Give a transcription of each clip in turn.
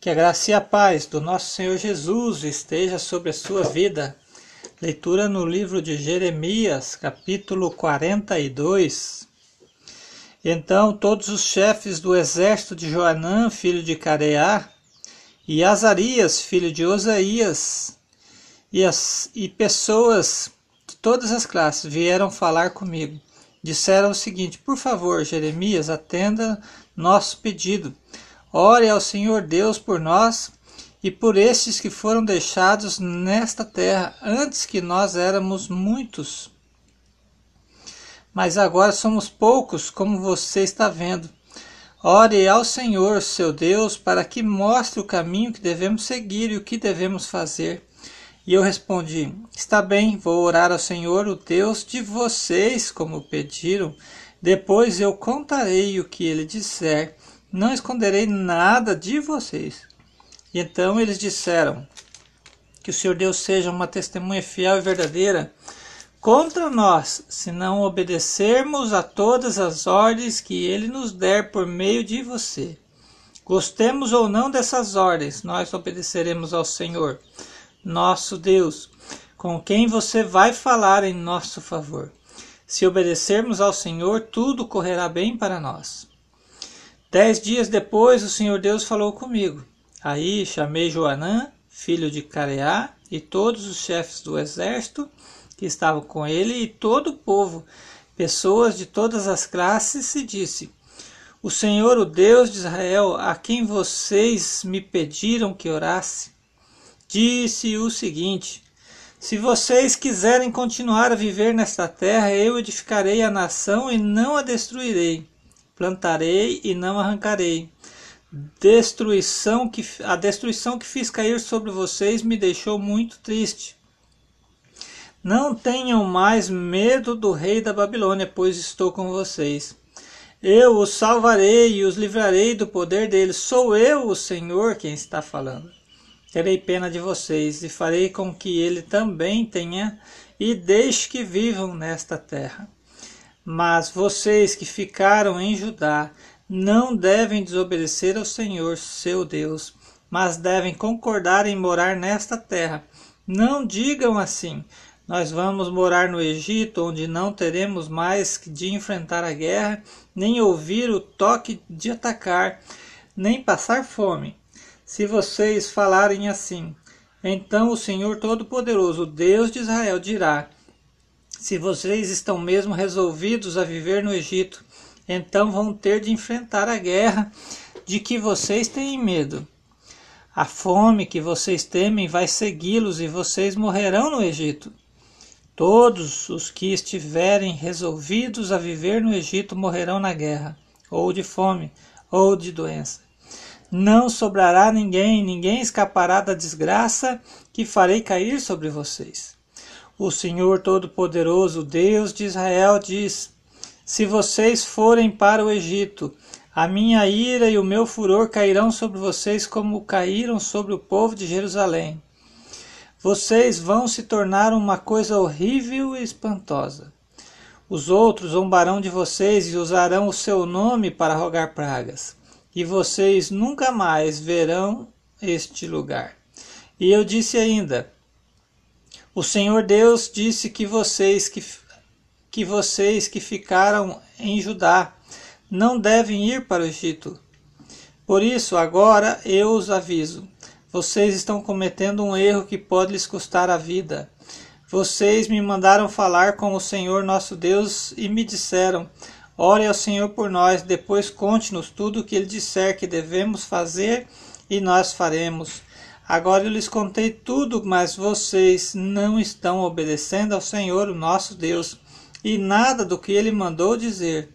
Que a graça e a paz do nosso Senhor Jesus esteja sobre a sua vida. Leitura no livro de Jeremias, capítulo 42. Então todos os chefes do exército de Joanã, filho de Careá, e Azarias, filho de Osaías, e, as, e pessoas de todas as classes vieram falar comigo. Disseram o seguinte: Por favor, Jeremias, atenda nosso pedido Ore ao Senhor Deus por nós e por estes que foram deixados nesta terra antes que nós éramos muitos. Mas agora somos poucos, como você está vendo. Ore ao Senhor, seu Deus, para que mostre o caminho que devemos seguir e o que devemos fazer. E eu respondi: Está bem, vou orar ao Senhor, o Deus de vocês, como pediram. Depois eu contarei o que ele disser não esconderei nada de vocês. E então eles disseram: Que o Senhor Deus seja uma testemunha fiel e verdadeira contra nós, se não obedecermos a todas as ordens que ele nos der por meio de você. Gostemos ou não dessas ordens, nós obedeceremos ao Senhor, nosso Deus, com quem você vai falar em nosso favor. Se obedecermos ao Senhor, tudo correrá bem para nós. Dez dias depois, o Senhor Deus falou comigo. Aí chamei Joanã, filho de Careá, e todos os chefes do exército que estavam com ele, e todo o povo, pessoas de todas as classes, e disse: O Senhor, o Deus de Israel, a quem vocês me pediram que orasse, disse o seguinte: Se vocês quiserem continuar a viver nesta terra, eu edificarei a nação e não a destruirei plantarei e não arrancarei. Destruição que a destruição que fiz cair sobre vocês me deixou muito triste. Não tenham mais medo do rei da Babilônia, pois estou com vocês. Eu os salvarei e os livrarei do poder deles. Sou eu, o Senhor, quem está falando. Terei pena de vocês e farei com que ele também tenha e deixe que vivam nesta terra. Mas vocês que ficaram em Judá não devem desobedecer ao Senhor, seu Deus, mas devem concordar em morar nesta terra. Não digam assim: nós vamos morar no Egito, onde não teremos mais de enfrentar a guerra, nem ouvir o toque de atacar, nem passar fome. Se vocês falarem assim, então o Senhor Todo-Poderoso, Deus de Israel, dirá: se vocês estão mesmo resolvidos a viver no Egito, então vão ter de enfrentar a guerra de que vocês têm medo. A fome que vocês temem vai segui-los e vocês morrerão no Egito. Todos os que estiverem resolvidos a viver no Egito morrerão na guerra, ou de fome, ou de doença. Não sobrará ninguém, ninguém escapará da desgraça que farei cair sobre vocês. O Senhor Todo-Poderoso, Deus de Israel, diz: Se vocês forem para o Egito, a minha ira e o meu furor cairão sobre vocês como caíram sobre o povo de Jerusalém. Vocês vão se tornar uma coisa horrível e espantosa. Os outros zombarão de vocês e usarão o seu nome para rogar pragas, e vocês nunca mais verão este lugar. E eu disse ainda: o Senhor Deus disse que vocês que, que vocês que ficaram em Judá não devem ir para o Egito. Por isso, agora eu os aviso: vocês estão cometendo um erro que pode lhes custar a vida. Vocês me mandaram falar com o Senhor nosso Deus e me disseram: Ore ao Senhor por nós, depois conte-nos tudo o que ele disser que devemos fazer e nós faremos. Agora eu lhes contei tudo, mas vocês não estão obedecendo ao Senhor, o nosso Deus, e nada do que ele mandou dizer.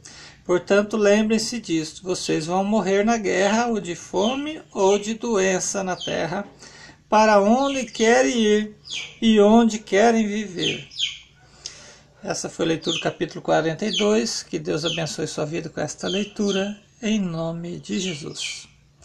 Portanto, lembrem-se disso: vocês vão morrer na guerra, ou de fome, ou de doença na terra, para onde querem ir e onde querem viver. Essa foi a leitura do capítulo 42. Que Deus abençoe sua vida com esta leitura, em nome de Jesus.